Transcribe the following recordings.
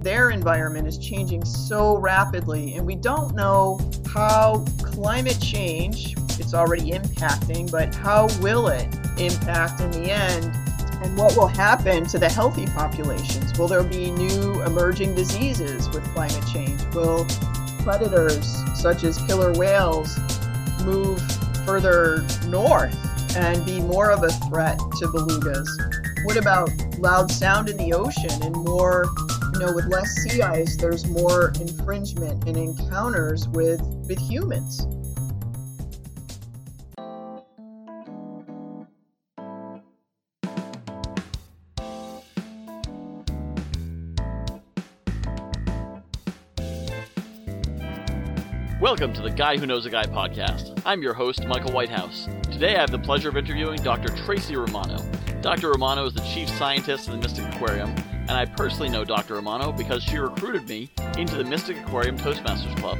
their environment is changing so rapidly, and we don't know how climate change, it's already impacting, but how will it impact in the end? And what will happen to the healthy populations? Will there be new emerging diseases with climate change? Will predators such as killer whales move further north and be more of a threat to belugas? What about loud sound in the ocean and more, know, with less sea ice, there's more infringement and encounters with, with humans? Welcome to the Guy Who Knows a Guy podcast. I'm your host, Michael Whitehouse. Today I have the pleasure of interviewing Dr. Tracy Romano. Dr. Romano is the chief scientist in the Mystic Aquarium, and I personally know Dr. Romano because she recruited me into the Mystic Aquarium Toastmasters Club.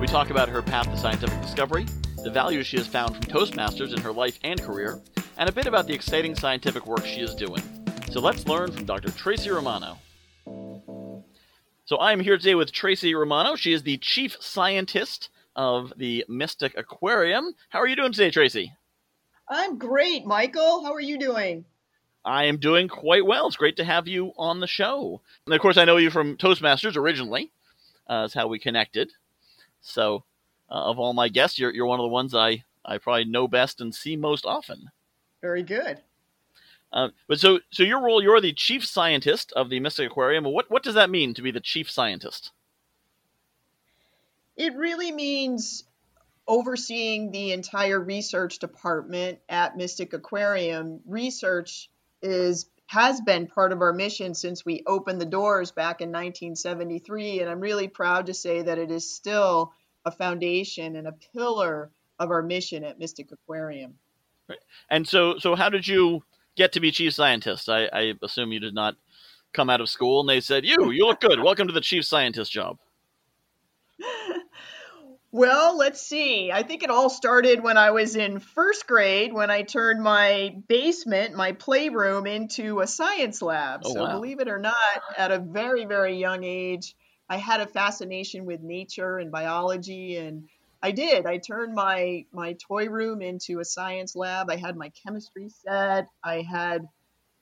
We talk about her path to scientific discovery, the value she has found from Toastmasters in her life and career, and a bit about the exciting scientific work she is doing. So let's learn from Dr. Tracy Romano. So I'm here today with Tracy Romano. She is the chief scientist of the Mystic Aquarium. How are you doing today, Tracy? I'm great, Michael. How are you doing? I am doing quite well. It's great to have you on the show. And of course, I know you from Toastmasters originally. Uh, that's how we connected. So, uh, of all my guests, you're, you're one of the ones I, I probably know best and see most often. Very good. Uh, but so, so your role, you're the chief scientist of the Mystic Aquarium. What, what does that mean to be the chief scientist? It really means overseeing the entire research department at Mystic Aquarium. Research is has been part of our mission since we opened the doors back in 1973, and I'm really proud to say that it is still a foundation and a pillar of our mission at Mystic Aquarium. Right. And so, so how did you get to be chief scientist? I, I assume you did not come out of school and they said, "You, you look good. Welcome to the chief scientist job." Well, let's see. I think it all started when I was in first grade when I turned my basement, my playroom, into a science lab. Oh, so, wow. believe it or not, at a very, very young age, I had a fascination with nature and biology. And I did. I turned my, my toy room into a science lab. I had my chemistry set, I had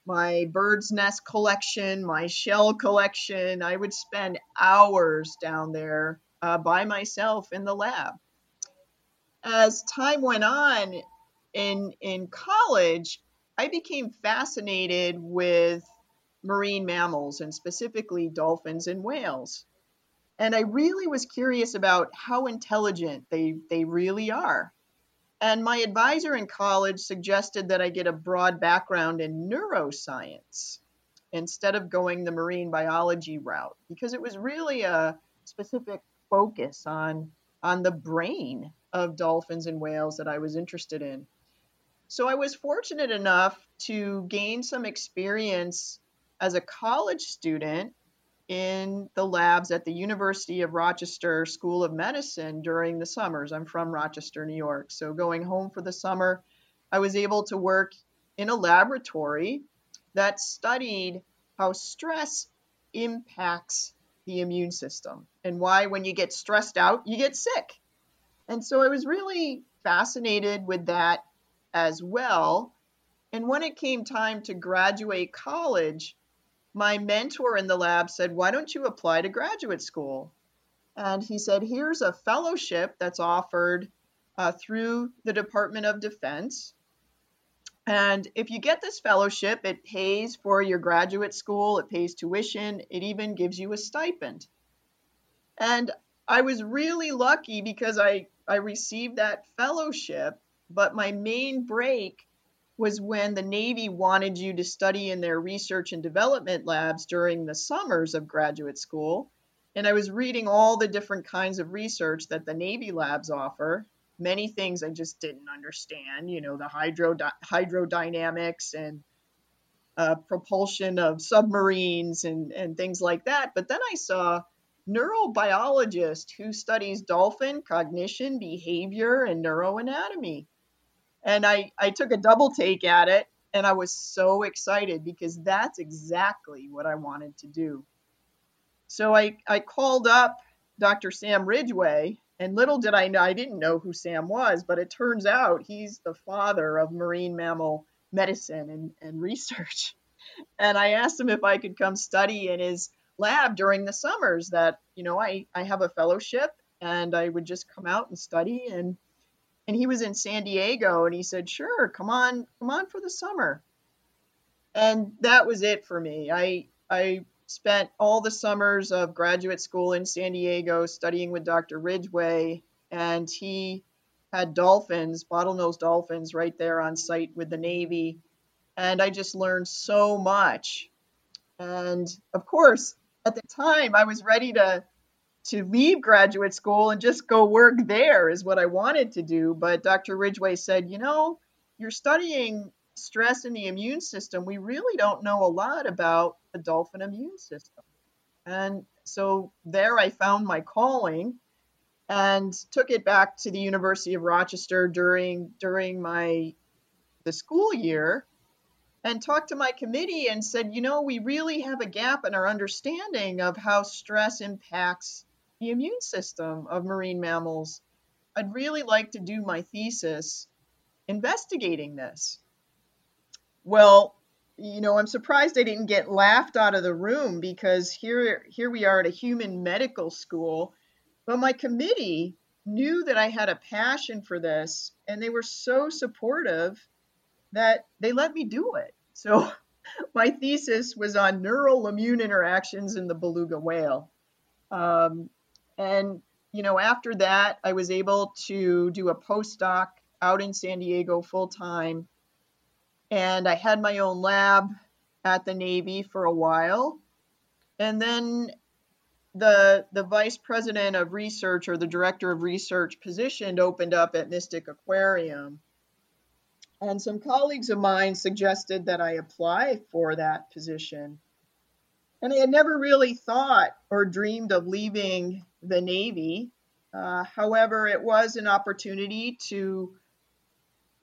my bird's nest collection, my shell collection. I would spend hours down there uh, by myself in the lab. As time went on in in college, I became fascinated with marine mammals and specifically dolphins and whales. And I really was curious about how intelligent they, they really are. And my advisor in college suggested that I get a broad background in neuroscience instead of going the marine biology route because it was really a specific focus on on the brain of dolphins and whales that I was interested in. So I was fortunate enough to gain some experience as a college student in the labs at the University of Rochester School of Medicine during the summers. I'm from Rochester, New York. So going home for the summer, I was able to work in a laboratory that studied how stress impacts the immune system and why when you get stressed out, you get sick. And so I was really fascinated with that as well. And when it came time to graduate college, my mentor in the lab said, Why don't you apply to graduate school? And he said, Here's a fellowship that's offered uh, through the Department of Defense. And if you get this fellowship, it pays for your graduate school, it pays tuition, it even gives you a stipend. And I was really lucky because I, I received that fellowship, but my main break was when the Navy wanted you to study in their research and development labs during the summers of graduate school. And I was reading all the different kinds of research that the Navy labs offer. Many things I just didn't understand, you know, the hydro hydrodynamics and uh, propulsion of submarines and, and things like that. But then I saw neurobiologist who studies dolphin cognition, behavior, and neuroanatomy. And I, I took a double take at it and I was so excited because that's exactly what I wanted to do. so I, I called up Dr. Sam Ridgway, and little did I know, I didn't know who Sam was, but it turns out he's the father of marine mammal medicine and, and research. And I asked him if I could come study in his lab during the summers that, you know, I, I have a fellowship and I would just come out and study and and he was in San Diego and he said, "Sure, come on, come on for the summer." And that was it for me. I I spent all the summers of graduate school in San Diego studying with Dr. Ridgway, and he had dolphins, bottlenose dolphins, right there on site with the Navy. And I just learned so much. And of course, at the time, I was ready to to leave graduate school and just go work there is what I wanted to do. But Dr. Ridgway said, you know, you're studying stress in the immune system, we really don't know a lot about the dolphin immune system. And so there I found my calling and took it back to the University of Rochester during during my the school year and talked to my committee and said, you know, we really have a gap in our understanding of how stress impacts the immune system of marine mammals. I'd really like to do my thesis investigating this. Well, you know, I'm surprised I didn't get laughed out of the room because here here we are at a human medical school. But my committee knew that I had a passion for this and they were so supportive that they let me do it. So my thesis was on neural immune interactions in the beluga whale. Um, and, you know, after that, I was able to do a postdoc out in San Diego full time and I had my own lab at the Navy for a while. And then the the vice president of research or the director of research position opened up at Mystic Aquarium. And some colleagues of mine suggested that I apply for that position. And I had never really thought or dreamed of leaving the Navy. Uh, however, it was an opportunity to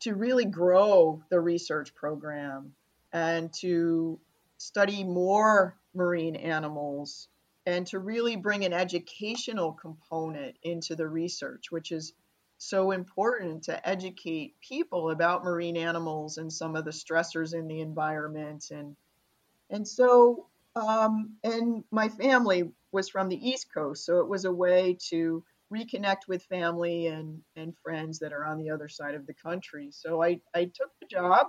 to really grow the research program and to study more marine animals and to really bring an educational component into the research, which is so important to educate people about marine animals and some of the stressors in the environment. And and so um, and my family was from the East Coast, so it was a way to reconnect with family and, and friends that are on the other side of the country. So I, I took the job,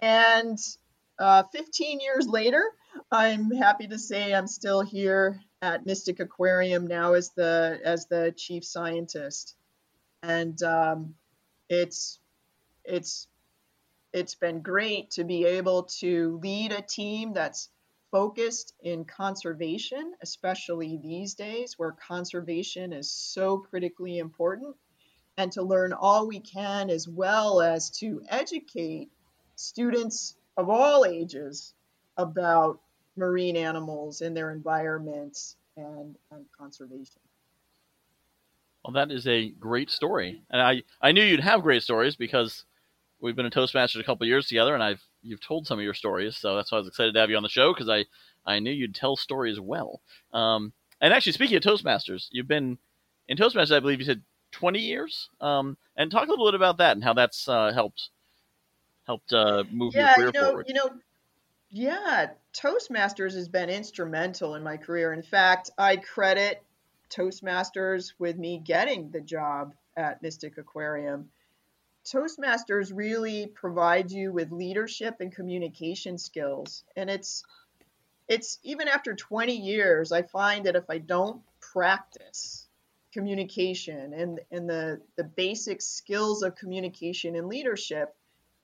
and uh, 15 years later, I'm happy to say I'm still here at Mystic Aquarium now as the as the chief scientist, and um, it's it's it's been great to be able to lead a team that's focused in conservation, especially these days where conservation is so critically important, and to learn all we can as well as to educate students of all ages about marine animals and their environments and, and conservation. Well, that is a great story, and I, I knew you'd have great stories because we've been in Toastmasters a couple years together, and I've you've told some of your stories, so that's why I was excited to have you on the show because I I knew you'd tell stories well. Um, and actually, speaking of Toastmasters, you've been in Toastmasters, I believe you said 20 years. Um, and talk a little bit about that and how that's uh, helped helped uh, move yeah, your career you know, forward. You know, yeah, Toastmasters has been instrumental in my career. In fact, I credit Toastmasters with me getting the job at Mystic Aquarium. Toastmasters really provides you with leadership and communication skills. And it's it's even after 20 years, I find that if I don't practice communication and, and the, the basic skills of communication and leadership,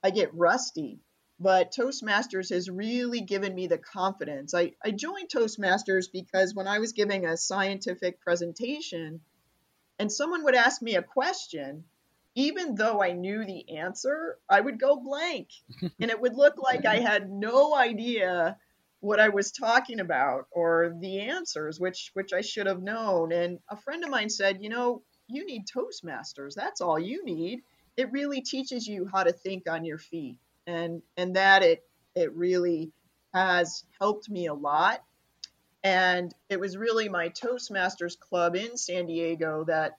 I get rusty. But Toastmasters has really given me the confidence. I, I joined Toastmasters because when I was giving a scientific presentation and someone would ask me a question, even though I knew the answer, I would go blank. and it would look like I had no idea what I was talking about or the answers, which which I should have known. And a friend of mine said, you know, you need Toastmasters. That's all you need. It really teaches you how to think on your feet, and and that it it really has helped me a lot. And it was really my Toastmasters club in San Diego that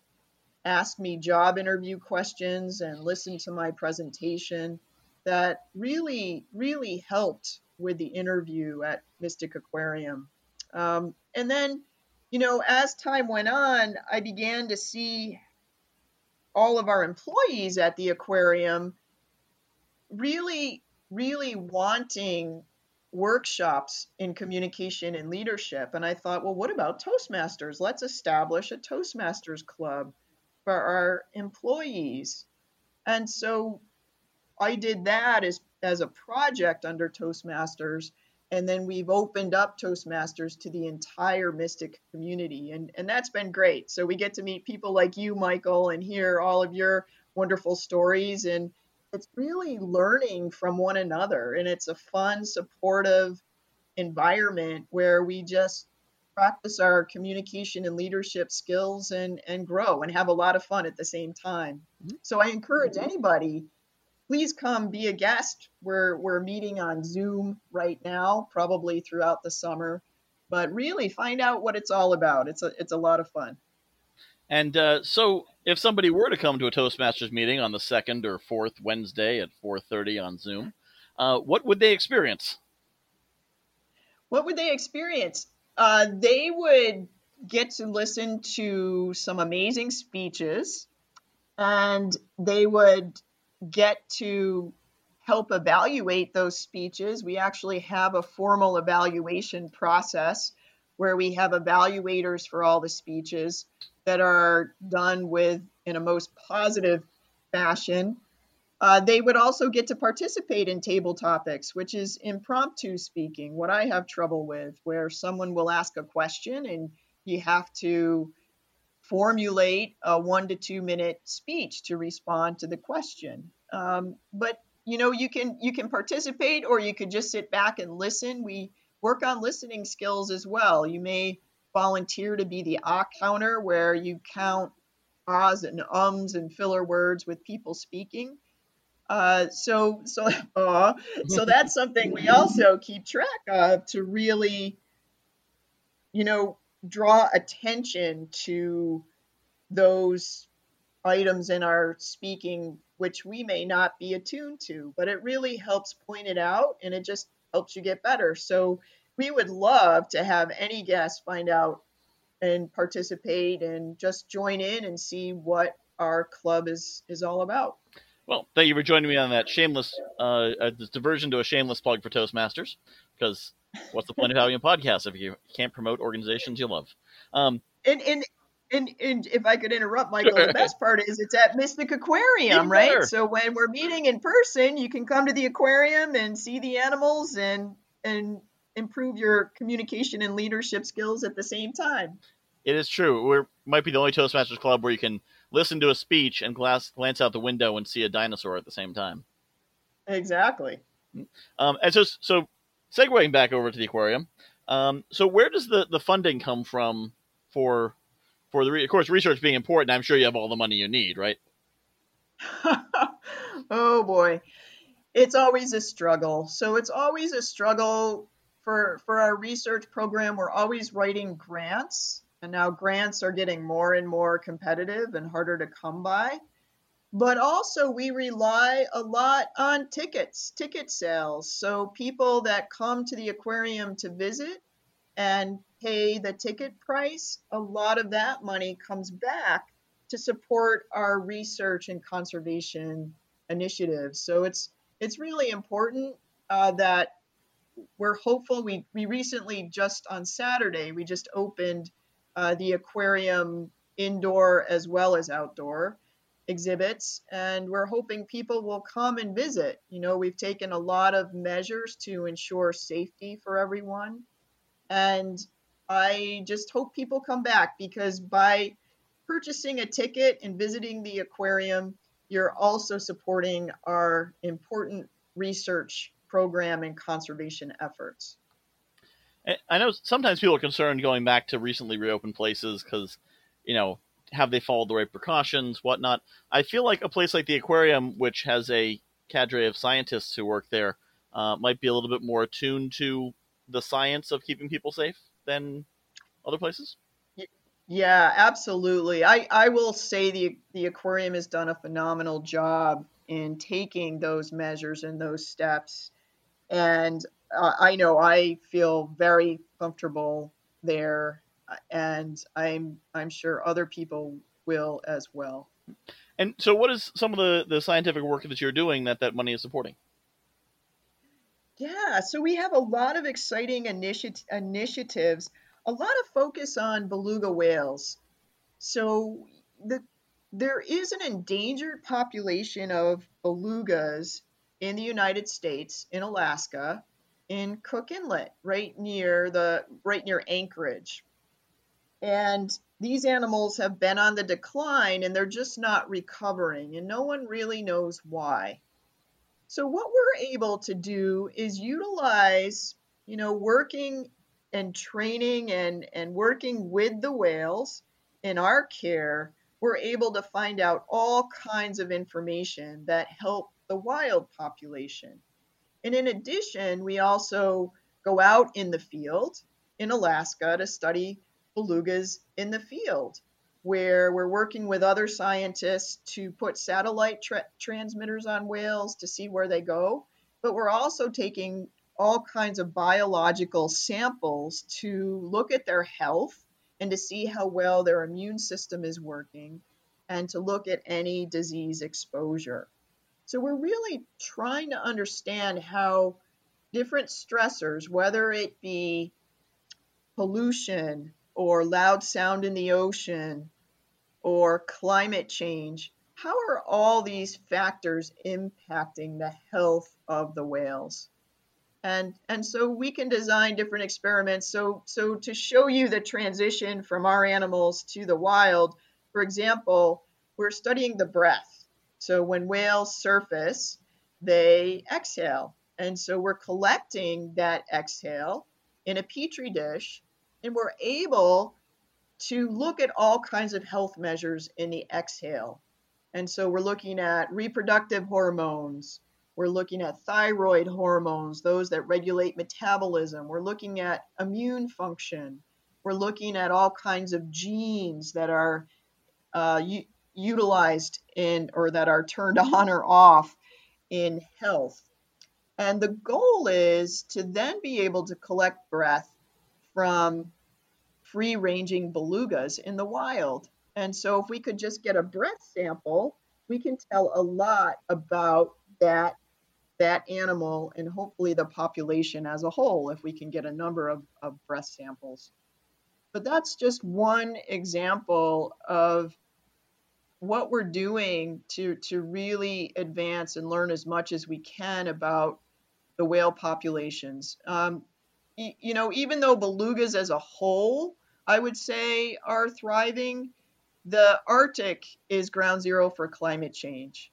asked me job interview questions and listened to my presentation that really, really helped with the interview at Mystic Aquarium. Um, and then, you know, as time went on, I began to see all of our employees at the aquarium really, really wanting workshops in communication and leadership. And I thought, well, what about Toastmasters? Let's establish a Toastmasters club for our employees. And so I did that as, as a project under Toastmasters. And then we've opened up Toastmasters to the entire Mystic community. And, and that's been great. So we get to meet people like you, Michael, and hear all of your wonderful stories. And it's really learning from one another. And it's a fun, supportive environment where we just practice our communication and leadership skills and, and grow and have a lot of fun at the same time. Mm-hmm. So I encourage anybody please come be a guest. We're we're meeting on Zoom right now, probably throughout the summer, but really find out what it's all about. It's a it's a lot of fun. And uh, so, if somebody were to come to a Toastmasters meeting on the second or fourth Wednesday at four thirty on Zoom, uh, what would they experience? What would they experience? Uh, they would get to listen to some amazing speeches, and they would get to help evaluate those speeches. We actually have a formal evaluation process where we have evaluators for all the speeches that are done with in a most positive fashion. Uh, they would also get to participate in table topics, which is impromptu speaking, what I have trouble with, where someone will ask a question and you have to formulate a one to two minute speech to respond to the question. Um, but you know, you can you can participate or you could just sit back and listen. We work on listening skills as well. You may volunteer to be the ah counter, where you count ahs and ums and filler words with people speaking. Uh, so so uh, so that's something we also keep track of to really, you know, draw attention to those items in our speaking which we may not be attuned to, but it really helps point it out and it just helps you get better. So we would love to have any guest find out and participate and just join in and see what our club is is all about. Well, thank you for joining me on that shameless uh, diversion to a shameless plug for Toastmasters. Because what's the point of having a podcast if you can't promote organizations you love? Um, and and and, and if I could interrupt, Michael, the best part is it's at Mystic Aquarium, right? So when we're meeting in person, you can come to the aquarium and see the animals and and improve your communication and leadership skills at the same time. It is true. We might be the only Toastmasters club where you can listen to a speech and glance, glance out the window and see a dinosaur at the same time. Exactly. Um, and so, so segueing back over to the aquarium. Um, so where does the, the funding come from for for the, of course, research being important, I'm sure you have all the money you need, right? oh boy, it's always a struggle. So it's always a struggle for for our research program. We're always writing grants, and now grants are getting more and more competitive and harder to come by. But also, we rely a lot on tickets, ticket sales. So people that come to the aquarium to visit and pay the ticket price, a lot of that money comes back to support our research and conservation initiatives. So it's it's really important uh, that we're hopeful. We we recently just on Saturday we just opened uh, the aquarium indoor as well as outdoor exhibits. And we're hoping people will come and visit. You know we've taken a lot of measures to ensure safety for everyone. And I just hope people come back because by purchasing a ticket and visiting the aquarium, you're also supporting our important research program and conservation efforts. I know sometimes people are concerned going back to recently reopened places because, you know, have they followed the right precautions, whatnot. I feel like a place like the aquarium, which has a cadre of scientists who work there, uh, might be a little bit more attuned to the science of keeping people safe? than other places? Yeah, absolutely. I, I will say the the aquarium has done a phenomenal job in taking those measures and those steps, and uh, I know I feel very comfortable there, and I'm I'm sure other people will as well. And so, what is some of the, the scientific work that you're doing that that money is supporting? Yeah, so we have a lot of exciting initi- initiatives a lot of focus on beluga whales. So the there is an endangered population of belugas in the United States, in Alaska, in Cook Inlet, right near the right near Anchorage. And these animals have been on the decline and they're just not recovering, and no one really knows why. So, what we're able to do is utilize, you know, working and training and, and working with the whales in our care, we're able to find out all kinds of information that help the wild population. And in addition, we also go out in the field in Alaska to study belugas in the field, where we're working with other scientists to put satellite tra- transmitters on whales to see where they go. But we're also taking all kinds of biological samples to look at their health and to see how well their immune system is working and to look at any disease exposure. So we're really trying to understand how different stressors, whether it be pollution or loud sound in the ocean or climate change, how are all these factors impacting the health of the whales? and and so we can design different experiments so so to show you the transition from our animals to the wild for example we're studying the breath so when whales surface they exhale and so we're collecting that exhale in a petri dish and we're able to look at all kinds of health measures in the exhale and so we're looking at reproductive hormones we're looking at thyroid hormones, those that regulate metabolism. We're looking at immune function. We're looking at all kinds of genes that are uh, utilized in or that are turned on or off in health. And the goal is to then be able to collect breath from free ranging belugas in the wild. And so, if we could just get a breath sample, we can tell a lot about that that animal and hopefully the population as a whole if we can get a number of, of breath samples. But that's just one example of what we're doing to, to really advance and learn as much as we can about the whale populations. Um, you know, even though belugas as a whole, I would say, are thriving, the Arctic is ground zero for climate change.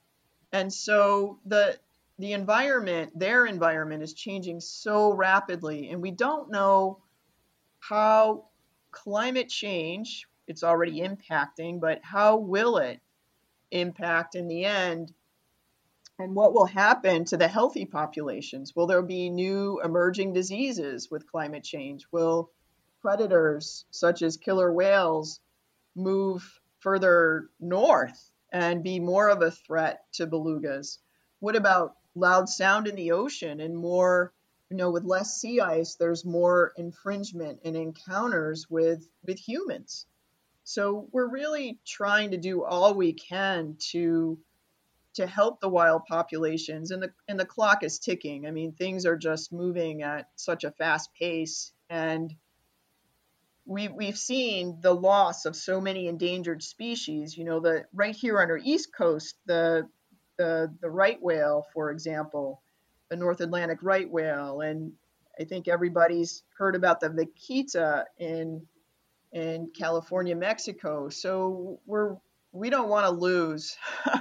And so the the environment, their environment, is changing so rapidly, and we don't know how climate change it's already impacting, but how will it impact in the end? And what will happen to the healthy populations? Will there be new emerging diseases with climate change? Will predators such as killer whales move further north and be more of a threat to belugas? What about loud sound in the ocean and more you know with less sea ice there's more infringement and encounters with with humans so we're really trying to do all we can to to help the wild populations and the and the clock is ticking i mean things are just moving at such a fast pace and we, we've seen the loss of so many endangered species. You know, the right here on our east coast, the the, the right whale, for example, the North Atlantic right whale, and I think everybody's heard about the vaquita in in California, Mexico. So we're we don't want to lose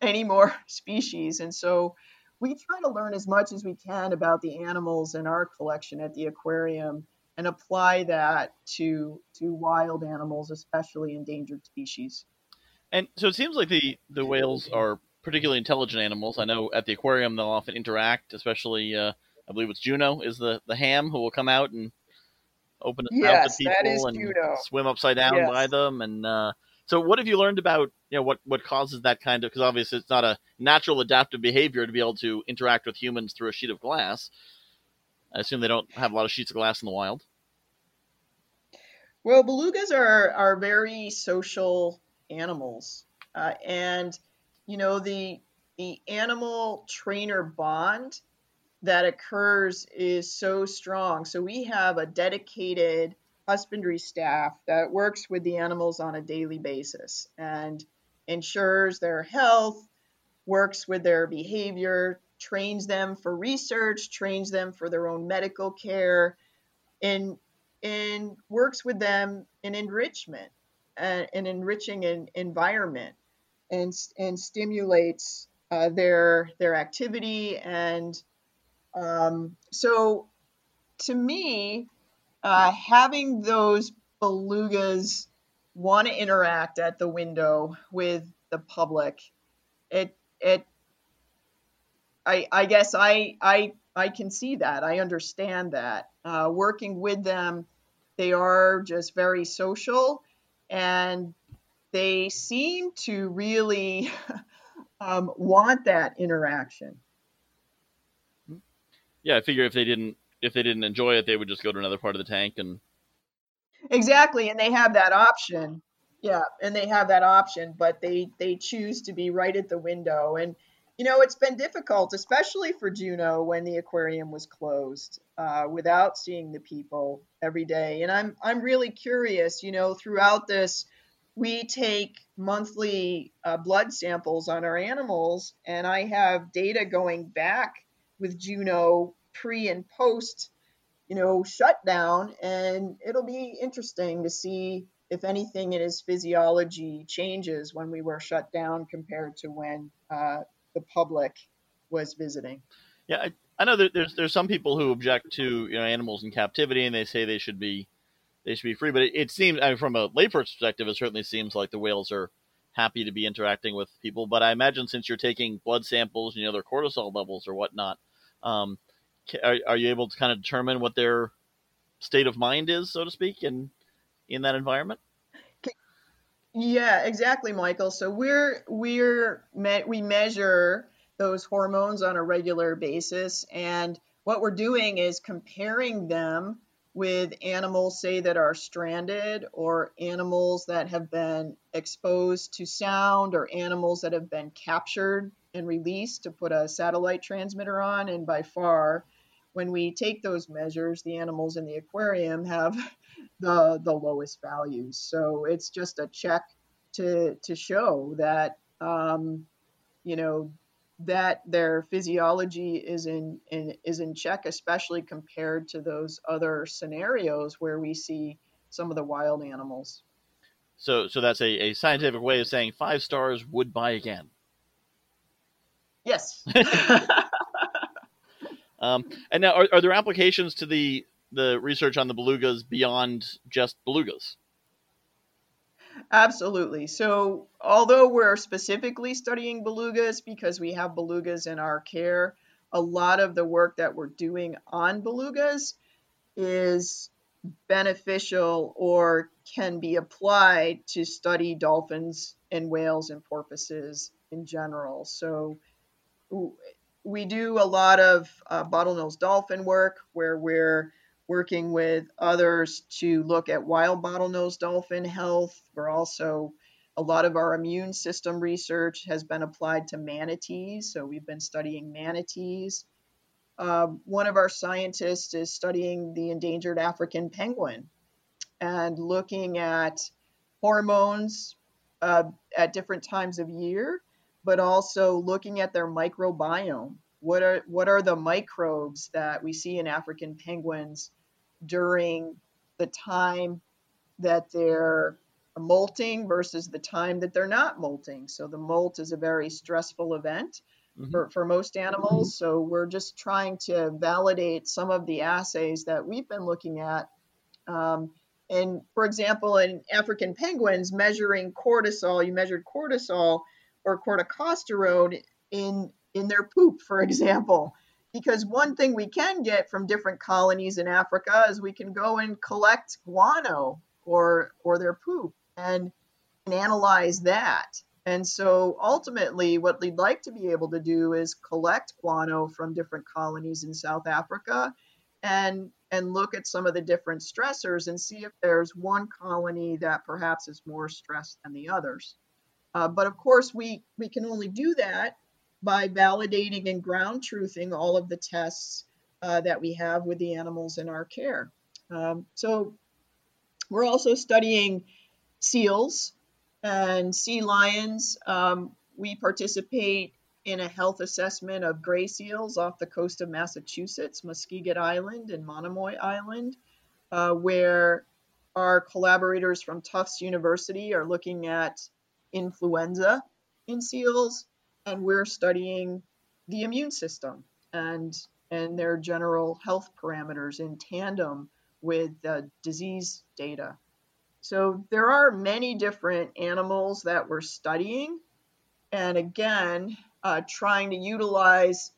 any more species, and so we try to learn as much as we can about the animals in our collection at the aquarium and apply that to to wild animals, especially endangered species. And so it seems like the the whales are particularly intelligent animals. I know at the aquarium they'll often interact, especially uh, I believe it's Juno is the the ham who will come out and open his yes, mouth to people and swim upside down yes. by them. And uh, so, what have you learned about you know what what causes that kind of? Because obviously, it's not a natural adaptive behavior to be able to interact with humans through a sheet of glass. I assume they don't have a lot of sheets of glass in the wild. Well, belugas are are very social animals, uh, and you know the the animal trainer bond that occurs is so strong. So we have a dedicated husbandry staff that works with the animals on a daily basis and ensures their health, works with their behavior, trains them for research, trains them for their own medical care, and and works with them in enrichment, uh, an enriching an environment, and and stimulates uh, their their activity and um, so to me, uh, having those belugas want to interact at the window with the public, it it I I guess I I I can see that. I understand that. Uh, working with them, they are just very social, and they seem to really um, want that interaction yeah, I figure if they didn't if they didn't enjoy it, they would just go to another part of the tank and exactly, and they have that option. Yeah, and they have that option, but they they choose to be right at the window, and you know it's been difficult, especially for Juno when the aquarium was closed, uh, without seeing the people every day. And I'm I'm really curious, you know, throughout this, we take monthly uh, blood samples on our animals, and I have data going back with Juno pre and post, you know, shutdown, and it'll be interesting to see if anything in his physiology changes when we were shut down compared to when uh, the public was visiting. Yeah, I, I know there's there's some people who object to you know animals in captivity, and they say they should be they should be free. But it, it seems, I mean, from a layperson perspective, it certainly seems like the whales are happy to be interacting with people. But I imagine since you're taking blood samples, you know, their cortisol levels or whatnot, um, are, are you able to kind of determine what their state of mind is, so to speak, in in that environment? Yeah, exactly, Michael. So we're we're we measure those hormones on a regular basis, and what we're doing is comparing them with animals, say that are stranded, or animals that have been exposed to sound, or animals that have been captured and release to put a satellite transmitter on. And by far, when we take those measures, the animals in the aquarium have the the lowest values. So it's just a check to to show that um, you know that their physiology is in, in is in check, especially compared to those other scenarios where we see some of the wild animals. So, so that's a, a scientific way of saying five stars would buy again. Yes. um, and now, are, are there applications to the the research on the belugas beyond just belugas? Absolutely. So, although we're specifically studying belugas because we have belugas in our care, a lot of the work that we're doing on belugas is beneficial or can be applied to study dolphins and whales and porpoises in general. So, we do a lot of uh, bottlenose dolphin work where we're working with others to look at wild bottlenose dolphin health. We're also a lot of our immune system research has been applied to manatees, so we've been studying manatees. Uh, one of our scientists is studying the endangered African penguin and looking at hormones uh, at different times of year but also looking at their microbiome. What are what are the microbes that we see in African penguins during the time that they're molting versus the time that they're not molting? So the molt is a very stressful event mm-hmm. for, for most animals. So we're just trying to validate some of the assays that we've been looking at. Um, and for example, in African penguins, measuring cortisol, you measured cortisol or corticosterone in in their poop, for example. because one thing we can get from different colonies in Africa is we can go and collect guano or or their poop and, and analyze that. And so ultimately, what we'd like to be able to do is collect guano from different colonies in South Africa and and look at some of the different stressors and see if there's one colony that perhaps is more stressed than the others. Uh, but of course, we, we can only do that by validating and ground truthing all of the tests uh, that we have with the animals in our care. Um, so we're also studying seals and sea lions. Um, we participate in a health assessment of gray seals off the coast of Massachusetts, Muskeget Island and Monomoy Island, uh, where our collaborators from Tufts University are looking at influenza in seals, and we're studying the immune system and and their general health parameters in tandem with uh, disease data. So there are many different animals that we're studying, and again, uh, trying to utilize,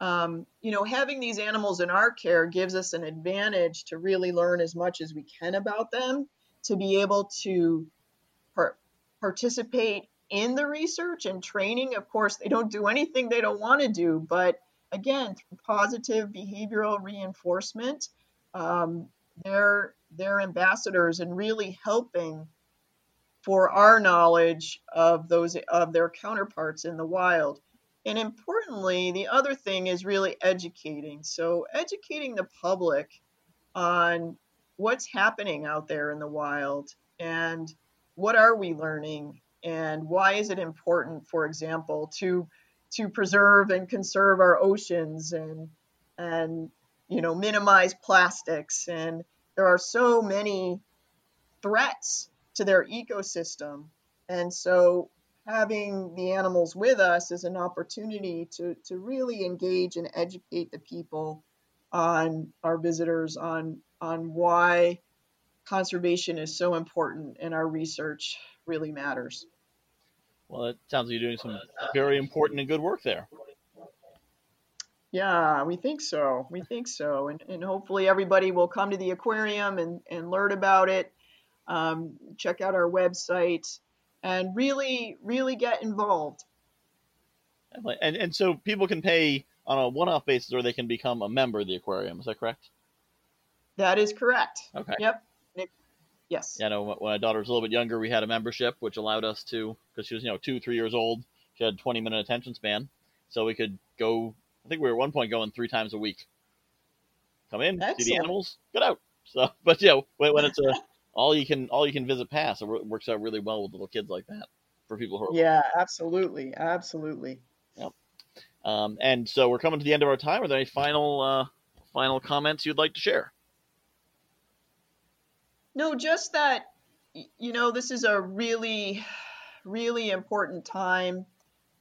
um, you know, having these animals in our care gives us an advantage to really learn as much as we can about them, to be able to participate in the research and training. Of course, they don't do anything they don't want to do, but again, through positive behavioral reinforcement, um, they're they're ambassadors and really helping for our knowledge of those of their counterparts in the wild. And importantly, the other thing is really educating. So educating the public on what's happening out there in the wild and what are we learning and why is it important, for example, to to preserve and conserve our oceans and and you know minimize plastics and there are so many threats to their ecosystem. And so having the animals with us is an opportunity to, to really engage and educate the people on our visitors on on why conservation is so important and our research really matters. Well, it sounds like you're doing some very important and good work there. Yeah, we think so. We think so. And, and hopefully everybody will come to the aquarium and, and learn about it um, check out our website, and really, really get involved. And, and so people can pay on a one off basis or they can become a member of the aquarium. Is that correct? That is correct. Okay. Yep. Yes. Yeah, know, when my daughter was a little bit younger, we had a membership which allowed us to, because she was, you know, two, three years old, she had 20 minute attention span. So we could go, I think we were at one point going three times a week. Come in, Excellent. see the animals, get out. So, but yeah, when, when it's a all you can all you can visit pass. It works out really well with little kids like that for people who are yeah, absolutely, absolutely. Yep. Um, and so we're coming to the end of our time. Are there any final uh, final comments you'd like to share? No, just that you know this is a really really important time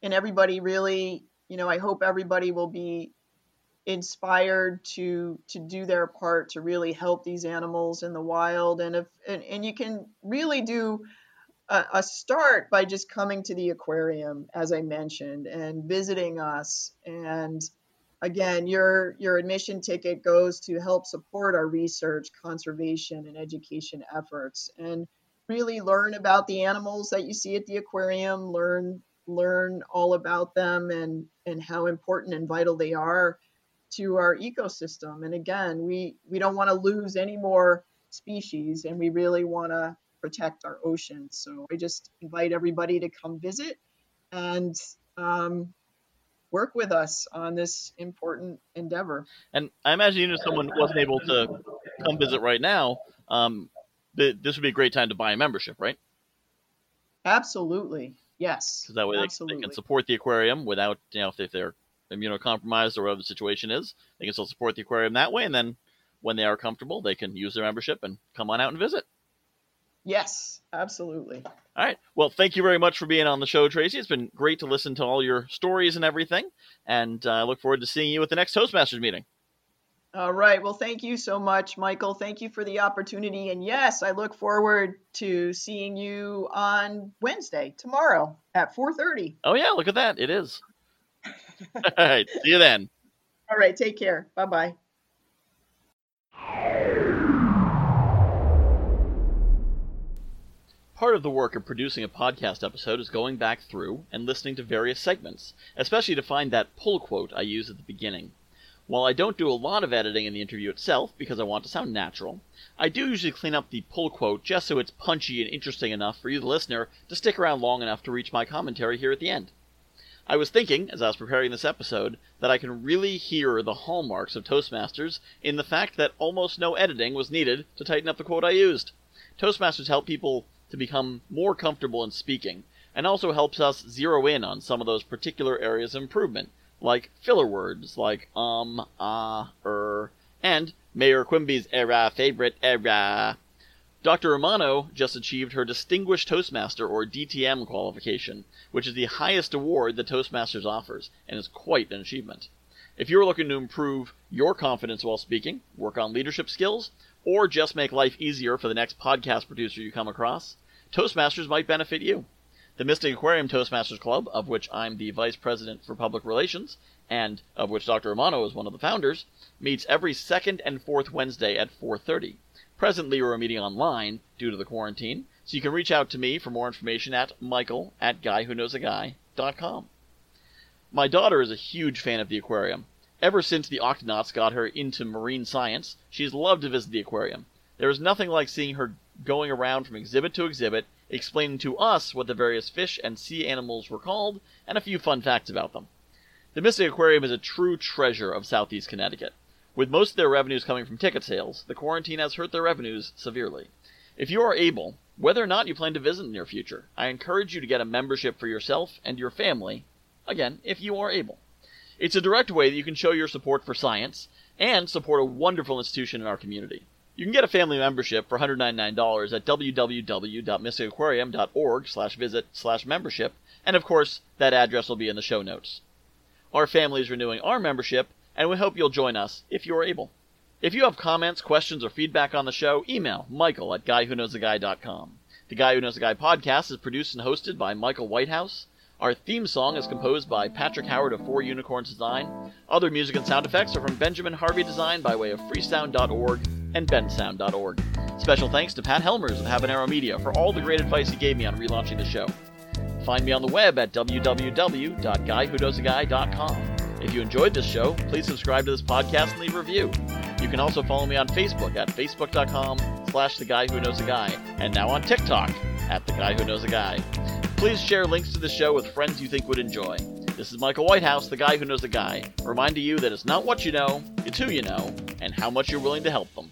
and everybody really you know i hope everybody will be inspired to to do their part to really help these animals in the wild. And if and, and you can really do a, a, start by just coming to the aquarium as i mentioned and visiting us. And again your your admission ticket goes to help support our research conservation and education efforts and really learn about the animals that you see at the aquarium learn learn all about them and and how important and vital they are to our ecosystem. And again, we, we don't want to lose any more species and we really want to protect our oceans. So I just invite everybody to come visit and um, work with us on this important endeavor. And I imagine even if someone wasn't able to come visit right now, um, this would be a great time to buy a membership, right? Absolutely. Yes. Because that way they, they, can support the aquarium without, you know, if they're immunocompromised or whatever the situation is, they can still support the aquarium that way. And then when they are comfortable, they can use their membership and come on out and visit. Yes, absolutely. All right. Well, thank you very much for being on the show, Tracy. It's been great to listen to all your stories and everything. And uh, I look forward to seeing you at the next Toastmasters meeting. All right. Well, thank you so much, Michael. Thank you for the opportunity. And yes, I look forward to seeing you on Wednesday, tomorrow at 4:30. Oh yeah, look at that. It is. All right. See you then. All right. Take care. Bye bye Part of the work of producing a podcast episode is going back through and listening to various segments, especially to find that pull quote I use at the beginning. While I don't do a lot of editing in the interview itself because I want to sound natural, I do usually clean up the pull quote just so it's punchy and interesting enough for you, the listener, to stick around long enough to reach my commentary here at the end. I was thinking, as I was preparing this episode, that I can really hear the hallmarks of Toastmasters in the fact that almost no editing was needed to tighten up the quote I used. Toastmasters help people to become more comfortable in speaking, and also helps us zero in on some of those particular areas of improvement, like filler words like um, ah, er, and Mayor Quimby's era favorite era. Dr. Romano just achieved her Distinguished Toastmaster or DTM qualification, which is the highest award that Toastmasters offers, and is quite an achievement. If you're looking to improve your confidence while speaking, work on leadership skills, or just make life easier for the next podcast producer you come across, Toastmasters might benefit you. The Mystic Aquarium Toastmasters Club, of which I'm the Vice President for Public Relations, and of which Dr. Romano is one of the founders, meets every second and fourth Wednesday at 4.30. Presently, we're meeting online due to the quarantine, so you can reach out to me for more information at michael at guywhoknowsaguy.com. My daughter is a huge fan of the aquarium. Ever since the Octonauts got her into marine science, she's loved to visit the aquarium. There is nothing like seeing her going around from exhibit to exhibit, explaining to us what the various fish and sea animals were called, and a few fun facts about them. The Mystic Aquarium is a true treasure of southeast Connecticut. With most of their revenues coming from ticket sales, the quarantine has hurt their revenues severely. If you are able, whether or not you plan to visit in the near future, I encourage you to get a membership for yourself and your family, again, if you are able. It's a direct way that you can show your support for science and support a wonderful institution in our community. You can get a family membership for $199 at www.mysticaquarium.org slash visit slash membership, and of course, that address will be in the show notes. Our family is renewing our membership, and we hope you'll join us if you are able. If you have comments, questions, or feedback on the show, email michael at guywhoknowsaguy.com. The Guy Who Knows a Guy podcast is produced and hosted by Michael Whitehouse. Our theme song is composed by Patrick Howard of Four Unicorns Design. Other music and sound effects are from Benjamin Harvey Design by way of freesound.org and bensound.org. Special thanks to Pat Helmers of Habanero Media for all the great advice he gave me on relaunching the show. Find me on the web at www.guywhoknowsaguy.com. If you enjoyed this show, please subscribe to this podcast and leave a review. You can also follow me on Facebook at facebook.com slash the guy who knows a guy, and now on TikTok at the guy who knows a guy. Please share links to the show with friends you think would enjoy. This is Michael Whitehouse, the guy who knows a guy, reminding you that it's not what you know, it's who you know, and how much you're willing to help them.